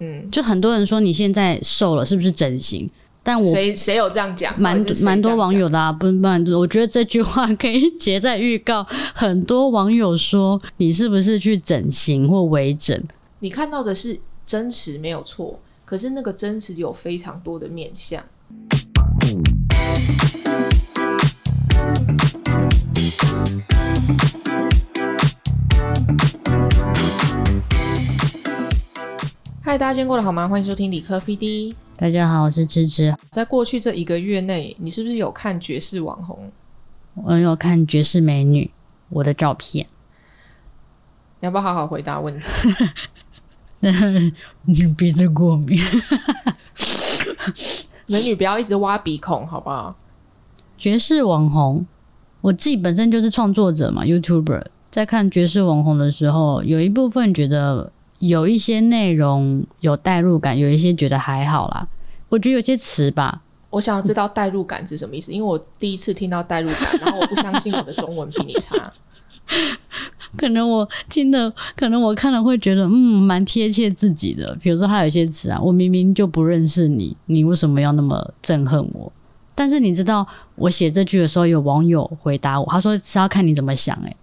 嗯，就很多人说你现在瘦了，是不是整形？但我谁谁有这样讲？蛮蛮多网友的啊，不不我觉得这句话可以截在预告。很多网友说你是不是去整形或微整？你看到的是真实没有错，可是那个真实有非常多的面向。嗨，大家今天过得好吗？欢迎收听理科 PD。大家好，我是芝芝，在过去这一个月内，你是不是有看爵士网红？我有看绝世美女我的照片，你要不要好好回答问题？你鼻子过敏。美女不要一直挖鼻孔，好不好？爵士网红，我自己本身就是创作者嘛，YouTuber，在看爵士网红的时候，有一部分觉得有一些内容有代入感，有一些觉得还好啦。我觉得有些词吧，我想要知道代入感是什么意思，因为我第一次听到代入感，然后我不相信我的中文比你差。可能我听的，可能我看了会觉得，嗯，蛮贴切自己的。比如说，他有一些词啊，我明明就不认识你，你为什么要那么憎恨我？但是你知道，我写这句的时候，有网友回答我，他说是要看你怎么想、欸。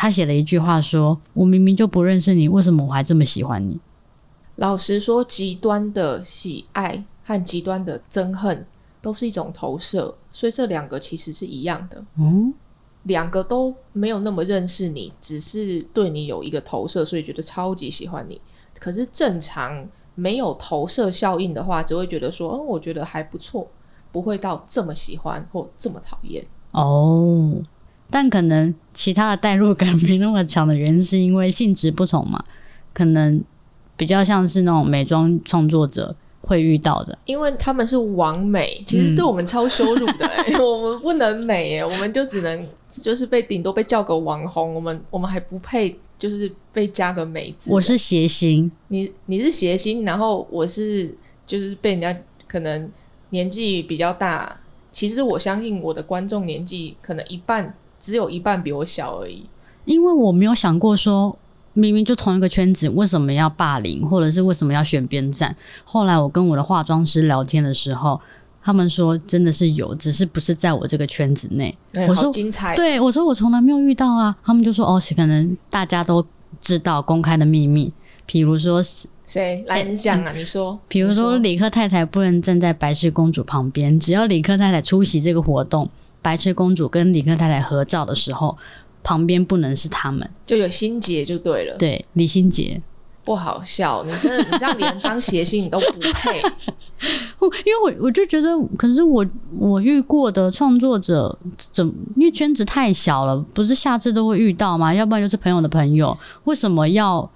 他写了一句话说：“我明明就不认识你，为什么我还这么喜欢你老实说，极端的喜爱和极端的憎恨都是一种投射，所以这两个其实是一样的。？”嗯，两个都没有那么认识你，只是对你有一个投射，所以觉得超级喜欢你。可是正常没有投射效应的话，只会觉得说，嗯，我觉得还不错，不会到这么喜欢或这么讨厌。哦，但可能其他的代入感没那么强的原因，是因为性质不同嘛，可能比较像是那种美妆创作者会遇到的。因为他们是王美，其实对我们超羞辱的、欸，我们不能美、欸，我们就只能就是被顶多被叫个网红，我们我们还不配，就是被加个美字。我是谐星，你你是谐星，然后我是就是被人家可能年纪比较大，其实我相信我的观众年纪可能一半只有一半比我小而已。因为我没有想过说，明明就同一个圈子，为什么要霸凌，或者是为什么要选边站？后来我跟我的化妆师聊天的时候，他们说真的是有，只是不是在我这个圈子内。我说精彩，对我说我从来没有遇到啊，他们就说哦，是可能大家都知道公开的秘密，比如说谁来你讲啊？你说，比如说李克太太不能站在白雪公主旁边，只要李克太太出席这个活动，白痴公主跟李克太太合照的时候，旁边不能是他们。就有心结就对了，对，李心洁，不好笑，你真的你这样连当谐星你都不配。因为我我就觉得，可是我我遇过的创作者怎么，因为圈子太小了，不是下次都会遇到吗？要不然就是朋友的朋友，为什么要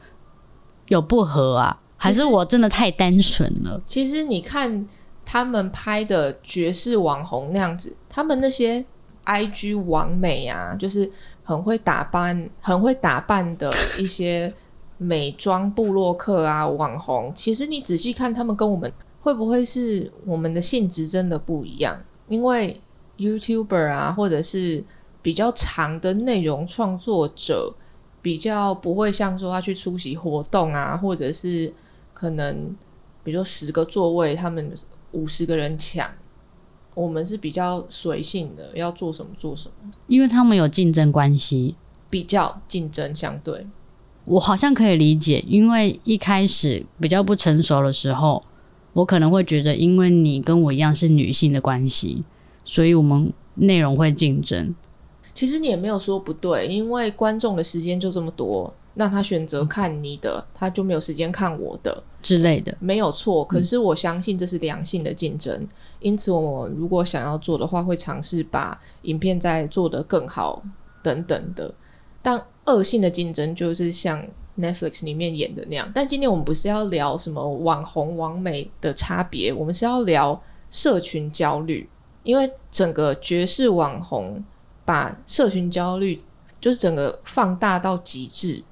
有不合啊？还是我真的太单纯了？其实你看他们拍的爵士网红那样子，他们那些 IG 网美啊，就是很会打扮、很会打扮的一些美妆部落客啊、网红，其实你仔细看，他们跟我们会不会是我们的性质真的不一样？因为 YouTuber 啊，或者是比较长的内容创作者，比较不会像说要去出席活动啊，或者是可能比如说十个座位，他们五十个人抢，我们是比较随性的，要做什么做什么，因为他们有竞争关系。比较竞争相对。我好像可以理解，因为一开始比较不成熟的时候，我可能会觉得，因为你跟我一样是女性的关系，所以我们内容会竞争。其实你也没有说不对，因为观众的时间就这么多，那他选择看你的，他就没有时间看我的，之类的，没有错。可是我相信这是良性的竞争，因此我如果想要做的话，会尝试把影片再做得更好等等的。但恶性的竞争就是像 Netflix 里面演的那样。但今天我们不是要聊什么网红、网美的差别，我们是要聊社群焦虑，因为整个爵士网红把社群焦虑就是整个放大到极致。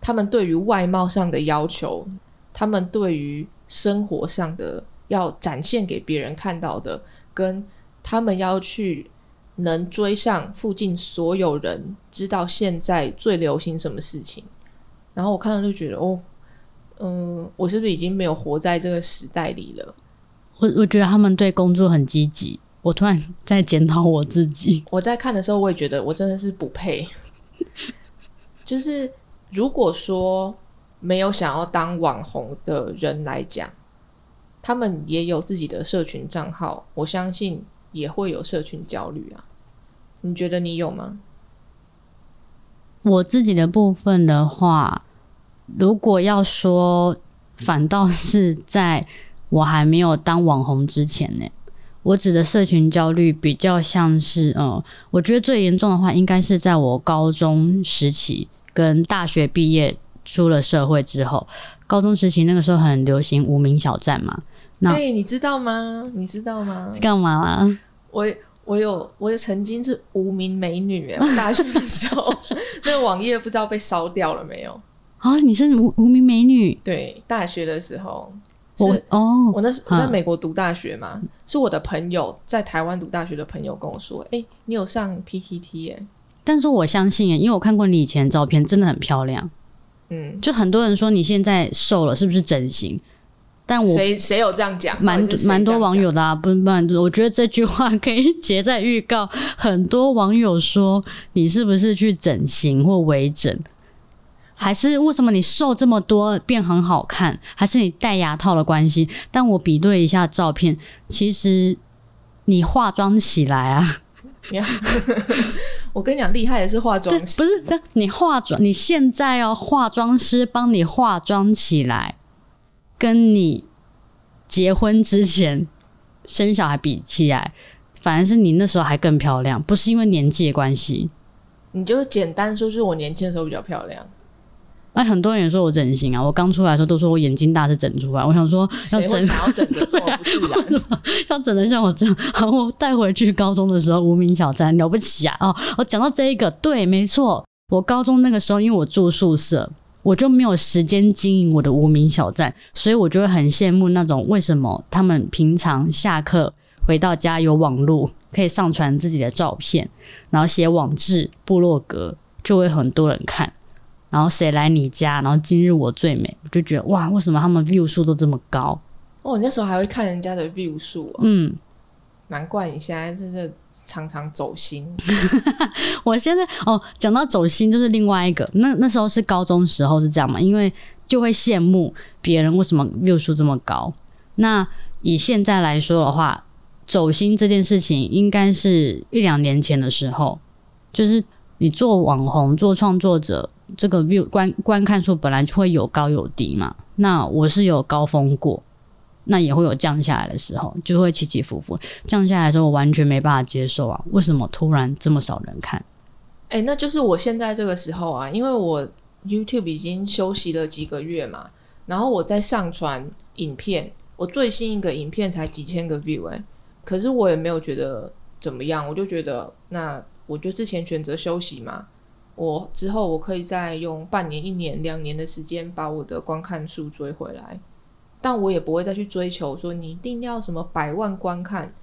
他们对于外貌上的要求，他们对于生活上的要展现给别人看到的，跟他们要去能追上附近所有人，知道现在最流行什么事情。然后我看到就觉得，哦，嗯，我是不是已经没有活在这个时代里了？我我觉得他们对工作很积极。我突然在检讨我自己。我在看的时候，我也觉得我真的是不配。就是如果说没有想要当网红的人来讲，他们也有自己的社群账号，我相信也会有社群焦虑啊。你觉得你有吗？我自己的部分的话，如果要说，反倒是在我还没有当网红之前呢。我指的社群焦虑比较像是，嗯，我觉得最严重的话，应该是在我高中时期跟大学毕业出了社会之后。高中时期那个时候很流行无名小站嘛，那你知道吗？你知道吗？干嘛啦？我我有我有曾经是无名美女哎，大学的时候 那个网页不知道被烧掉了没有？啊，你是无无名美女？对，大学的时候。我哦，我那时我在美国读大学嘛，是我的朋友在台湾读大学的朋友跟我说，哎，你有上 PTT 耶？但是我相信，因为我看过你以前照片，真的很漂亮。嗯，就很多人说你现在瘦了，是不是整形？但我谁谁有这样讲？蛮蛮多网友的啊，不不，我觉得这句话可以截在预告。很多网友说你是不是去整形或微整？还是为什么你瘦这么多变很好看？还是你戴牙套的关系？但我比对一下照片，其实你化妆起来啊！我跟你讲，厉害的是化妆师，不是？你化妆，你现在要化妆师帮你化妆起来，跟你结婚之前生小孩比起来，反而是你那时候还更漂亮，不是因为年纪的关系。你就简单说，就是我年轻的时候比较漂亮。那很多人也说我整形啊，我刚出来的时候都说我眼睛大是整出来。我想说要整，要整的这么不自然，要整的像我这样。好，我带回去高中的时候无名小站了不起啊！哦，我讲到这一个，对，没错，我高中那个时候因为我住宿舍，我就没有时间经营我的无名小站，所以我就会很羡慕那种为什么他们平常下课回到家有网络可以上传自己的照片，然后写网志、部落格，就会很多人看。然后谁来你家？然后今日我最美，我就觉得哇，为什么他们 view 数都这么高？哦，你那时候还会看人家的 view 数，嗯，难怪你现在真的常常走心。我现在哦，讲到走心就是另外一个，那那时候是高中时候是这样嘛，因为就会羡慕别人为什么 view 数这么高。那以现在来说的话，走心这件事情应该是一两年前的时候，就是你做网红、做创作者。这个 view 观观看数本来就会有高有低嘛，那我是有高峰过，那也会有降下来的时候，就会起起伏伏。降下来的时候，我完全没办法接受啊！为什么突然这么少人看？哎，那就是我现在这个时候啊，因为我 YouTube 已经休息了几个月嘛，然后我在上传影片，我最新一个影片才几千个 view 哎，可是我也没有觉得怎么样，我就觉得那我就之前选择休息嘛。我之后我可以再用半年、一年、两年的时间把我的观看数追回来，但我也不会再去追求说你一定要什么百万观看。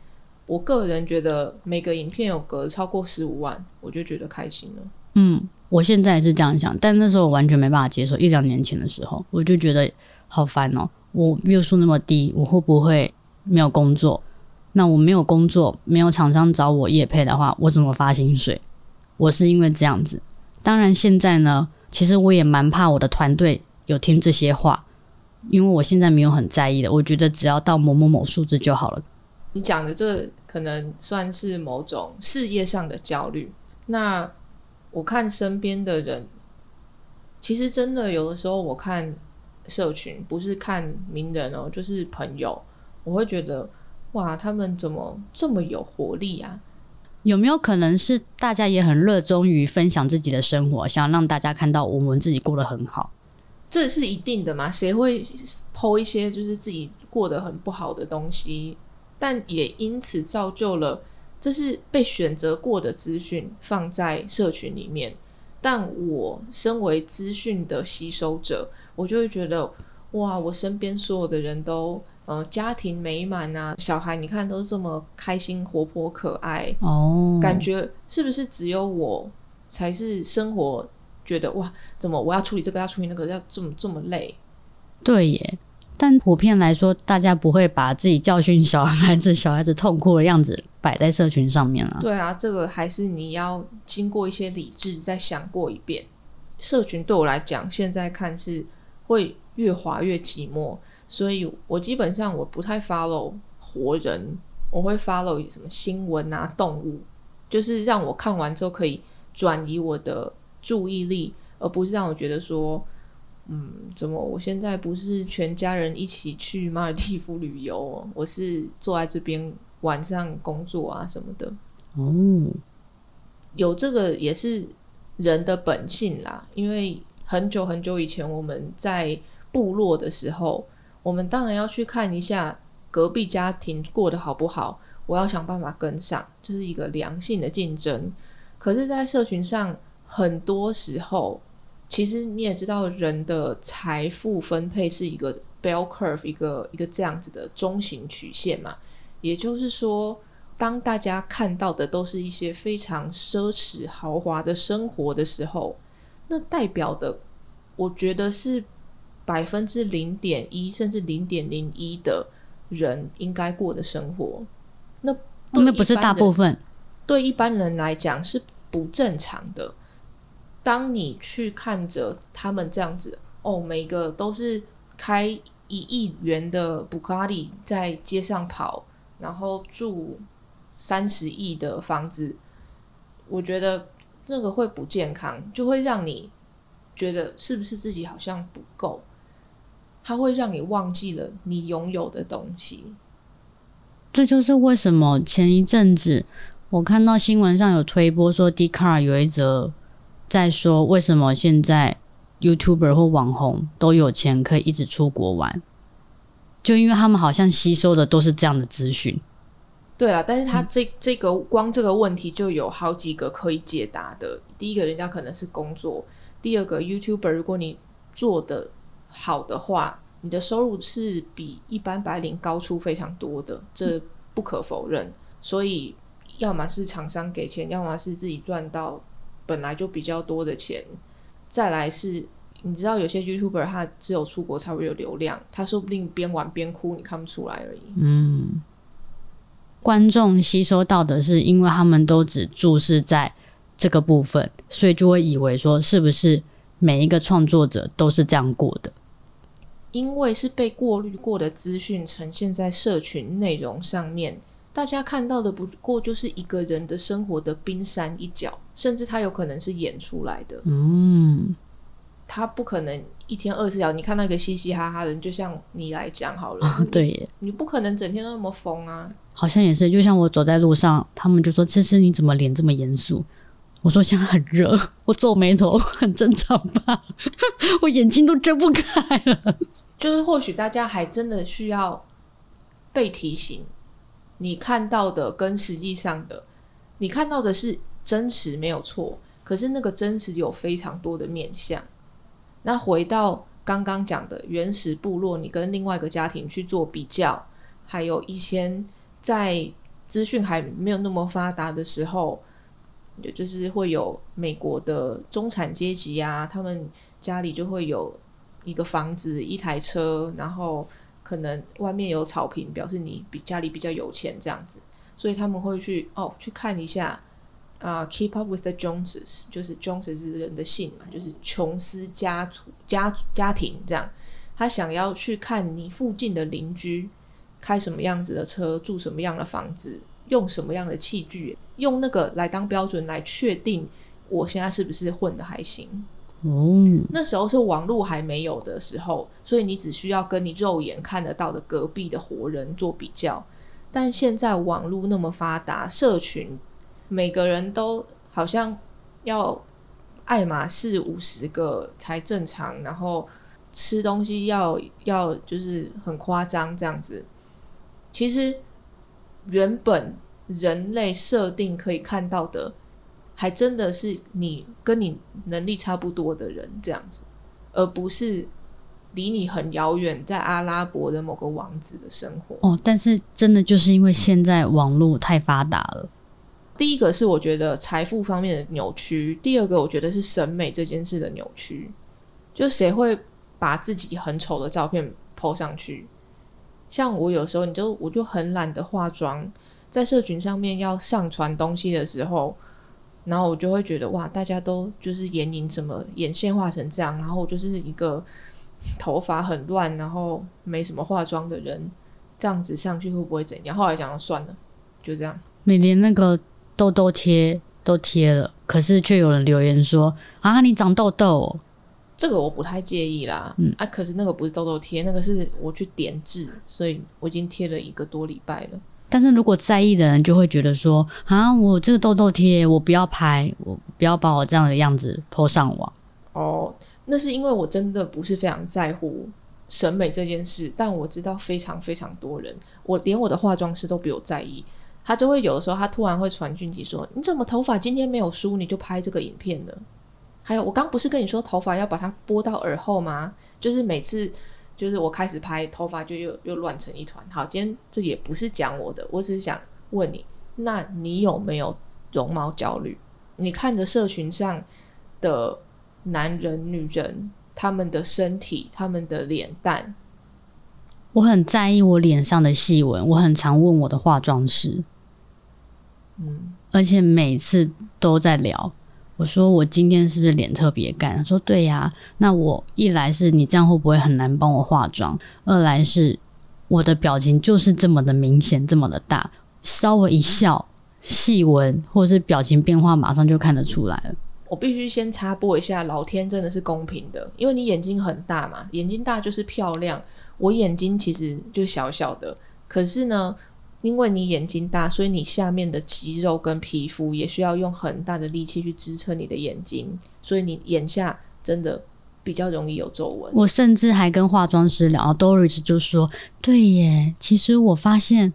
我个人觉得每个影片有隔超过十五万，我就觉得开心了。嗯，我现在也是这样想，但那时候我完全没办法接受。一两年前的时候，我就觉得好烦哦，我月数那么低，我会不会没有工作？那我没有工作，没有厂商找我业配的话，我怎么发薪水？我是因为这样子。当然，现在呢，其实我也蛮怕我的团队有听这些话，因为我现在没有很在意的，我觉得只要到某某某数字就好了。你讲的这可能算是某种事业上的焦虑。那我看身边的人，其实真的有的时候，我看社群不是看名人哦，就是朋友，我会觉得哇，他们怎么这么有活力啊？有没有可能是大家也很热衷于分享自己的生活，想要让大家看到我们自己过得很好？这是一定的嘛？谁会剖一些就是自己过得很不好的东西？但也因此造就了这是被选择过的资讯放在社群里面。但我身为资讯的吸收者，我就会觉得哇，我身边所有的人都。呃，家庭美满啊，小孩你看都是这么开心、活泼、可爱哦，感觉是不是只有我才是生活觉得哇？怎么我要处理这个，要处理那个，要这么这么累？对耶。但普遍来说，大家不会把自己教训小孩子、小孩子痛苦的样子摆在社群上面啊。对啊，这个还是你要经过一些理智再想过一遍。社群对我来讲，现在看是会越滑越寂寞，所以我基本上我不太 follow 活人，我会 follow 什么新闻啊、动物，就是让我看完之后可以转移我的注意力，而不是让我觉得说，嗯，怎么我现在不是全家人一起去马尔蒂夫旅游，我是坐在这边晚上工作啊什么的。哦，有这个也是人的本性啦，因为很久很久以前我们在部落的时候，我们当然要去看一下隔壁家庭过得好不好，我要想办法跟上，这是一个良性的竞争。可是，在社群上，很多时候，其实你也知道，人的财富分配是一个 bell curve，一个一个这样子的中型曲线嘛。也就是说，当大家看到的都是一些非常奢侈豪华的生活的时候，那代表的，我觉得是百分之零点一甚至零点零一的人应该过的生活。那那不是大部分。对一般人来讲是不正常的。当你去看着他们这样子，哦，每个都是开一亿元的布卡里在街上跑，然后住三十亿的房子，我觉得这个会不健康，就会让你觉得是不是自己好像不够，它会让你忘记了你拥有的东西。这就是为什么前一阵子我看到新闻上有推播说 d c a r 有一则在说为什么现在 YouTuber 或网红都有钱可以一直出国玩，就因为他们好像吸收的都是这样的资讯。对啊，但是他这、这个光这个问题就有好几个可以解答的。第一个，人家可能是工作；第二个，YouTuber 如果你做的好的话，你的收入是比一般白领高出非常多的，这不可否认。所以，要么是厂商给钱，要么是自己赚到本来就比较多的钱。再来是，你知道有些 YouTuber 他只有出国才会有流量，他说不定边玩边哭，你看不出来而已。嗯，观众吸收到的是，因为他们都只注视在这个部分，所以就会以为说，是不是每一个创作者都是这样过的？因为是被过滤过的资讯呈现在社群内容上面，大家看到的不过就是一个人的生活的冰山一角，甚至他有可能是演出来的，嗯，他不可能一天二十四小时。你看到一个嘻嘻哈哈的人，就像你来讲好了，啊，对耶，你不可能整天都那么疯啊。好像也是。就像我走在路上，他们就说：“芝芝，你怎么脸这么严肃？”我说：“现在很热，我皱眉头很正常吧？我眼睛都睁不开了。就是或许大家还真的需要被提醒，你看到的跟实际上的，你看到的是真实没有错，可是那个真实有非常多的面向。那回到刚刚讲的原始部落，你跟另外一个家庭去做比较，还有一些在资讯还没有那么发达的时候，也就是会有美国的中产阶级啊，他们家里就会有一个房子、一台车，然后可能外面有草坪，表示你比家里比较有钱这样子，所以他们会去哦去看一下啊、k e e p up with the Joneses，就是 Joneses 人的姓嘛，就是琼斯家族家家庭这样，他想要去看你附近的邻居开什么样子的车，住什么样的房子，用什么样的器具，用那个来当标准来确定我现在是不是混的还行。”哦，那时候是网络还没有的时候，所以你只需要跟你肉眼看得到的隔壁的活人做比较。但现在网络那么发达，社群每个人都好像要爱马仕五十个才正常，然后吃东西要要就是很夸张这样子。其实原本人类设定可以看到的，还真的是你跟你能力差不多的人这样子，而不是离你很遥远，在阿拉伯的某个王子的生活。哦，但是真的就是因为现在网络太发达了，第一个是我觉得财富方面的扭曲，第二个我觉得是审美这件事的扭曲。就谁会把自己很丑的照片 po 上去。像我有时候，你就我就很懒得化妆，在社群上面要上传东西的时候，然后我就会觉得哇，大家都就是眼影怎么眼线画成这样，然后我就是一个头发很乱，然后没什么化妆的人，这样子上去会不会怎样？后来讲算了，就这样。你连那个痘痘贴都贴了，可是却有人留言说啊，你长痘痘、哦。这个我不太介意啦，嗯啊，可是那个不是痘痘贴，那个是我去点痣，所以我已经贴了一个多礼拜了。但是如果在意的人就会觉得说啊，我这个痘痘贴我不要拍，我不要把我这样的样子 po 上网。哦，那是因为我真的不是非常在乎审美这件事，但我知道非常非常多人，我连我的化妆师都比我在意，他就会有的时候他突然会传讯息说：“你怎么头发今天没有梳，你就拍这个影片了？”还有，我刚不是跟你说头发要把它拨到耳后吗？就是每次就是我开始拍头发就又又乱成一团。好，今天这也不是讲我的，我只是想问你，那你有没有容貌焦虑？你看着社群上的男人、女人，他们的身体、他们的脸蛋，我很在意我脸上的细纹，我很常问我的化妆师，嗯，而且每次都在聊。我说我今天是不是脸特别干？他说对呀。那我一来是你这样会不会很难帮我化妆？二来是我的表情就是这么的明显，这么的大，稍微一笑，细纹或者是表情变化，马上就看得出来了。我必须先插播一下，老天真的是公平的，因为你眼睛很大嘛，眼睛大就是漂亮。我眼睛其实就小小的，可是呢，因为你眼睛大，所以你下面的肌肉跟皮肤也需要用很大的力气去支撑你的眼睛，所以你眼下真的比较容易有皱纹。我甚至还跟化妆师聊，Doris 就说：“对耶，其实我发现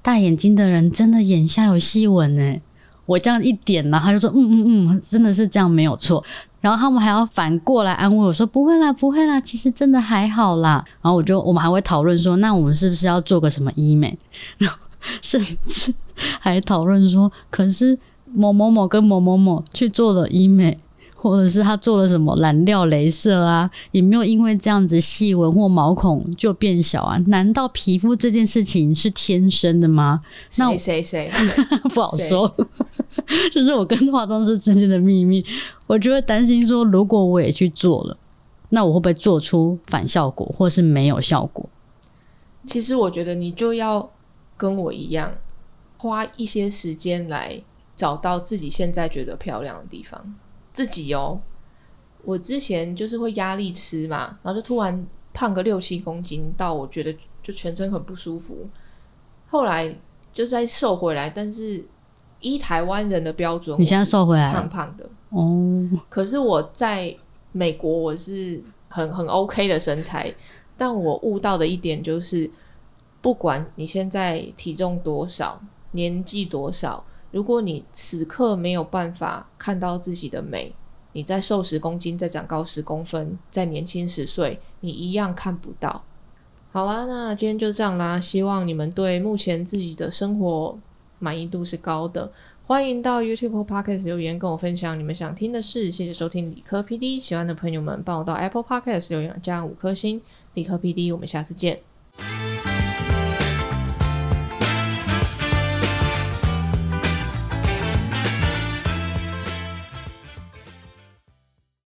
大眼睛的人真的眼下有细纹呢。”我这样一点呢，他就说：“嗯嗯嗯，真的是这样，没有错。”然后他们还要反过来安慰我说：“不会啦，不会啦，其实真的还好啦。”然后我就我们还会讨论说：“那我们是不是要做个什么医美？”然后甚至还讨论说：“可是某某某跟某某某去做了医美。”或者是他做了什么染料、镭射啊，也没有因为这样子细纹或毛孔就变小啊？难道皮肤这件事情是天生的吗？那谁谁谁？不好说，这是我跟化妆师之间的秘密。我就会担心说，如果我也去做了，那我会不会做出反效果，或是没有效果？其实我觉得你就要跟我一样，花一些时间来找到自己现在觉得漂亮的地方。自己哦，我之前就是会压力吃嘛，然后就突然胖个六七公斤，到我觉得就全身很不舒服。后来就再瘦回来，但是依台湾人的标准，你现在瘦回来胖胖的哦，可是我在美国我是很很 OK 的身材，但我悟到的一点就是，不管你现在体重多少，年纪多少，如果你此刻没有办法看到自己的美，你再瘦十公斤，再长高十公分，再年轻十岁，你一样看不到。好啦，那今天就这样啦。希望你们对目前自己的生活满意度是高的。欢迎到 YouTube Podcast 留言跟我分享你们想听的事。谢谢收听理科 PD，喜欢的朋友们帮我到 Apple Podcast 留言加五颗星。理科 PD，我们下次见。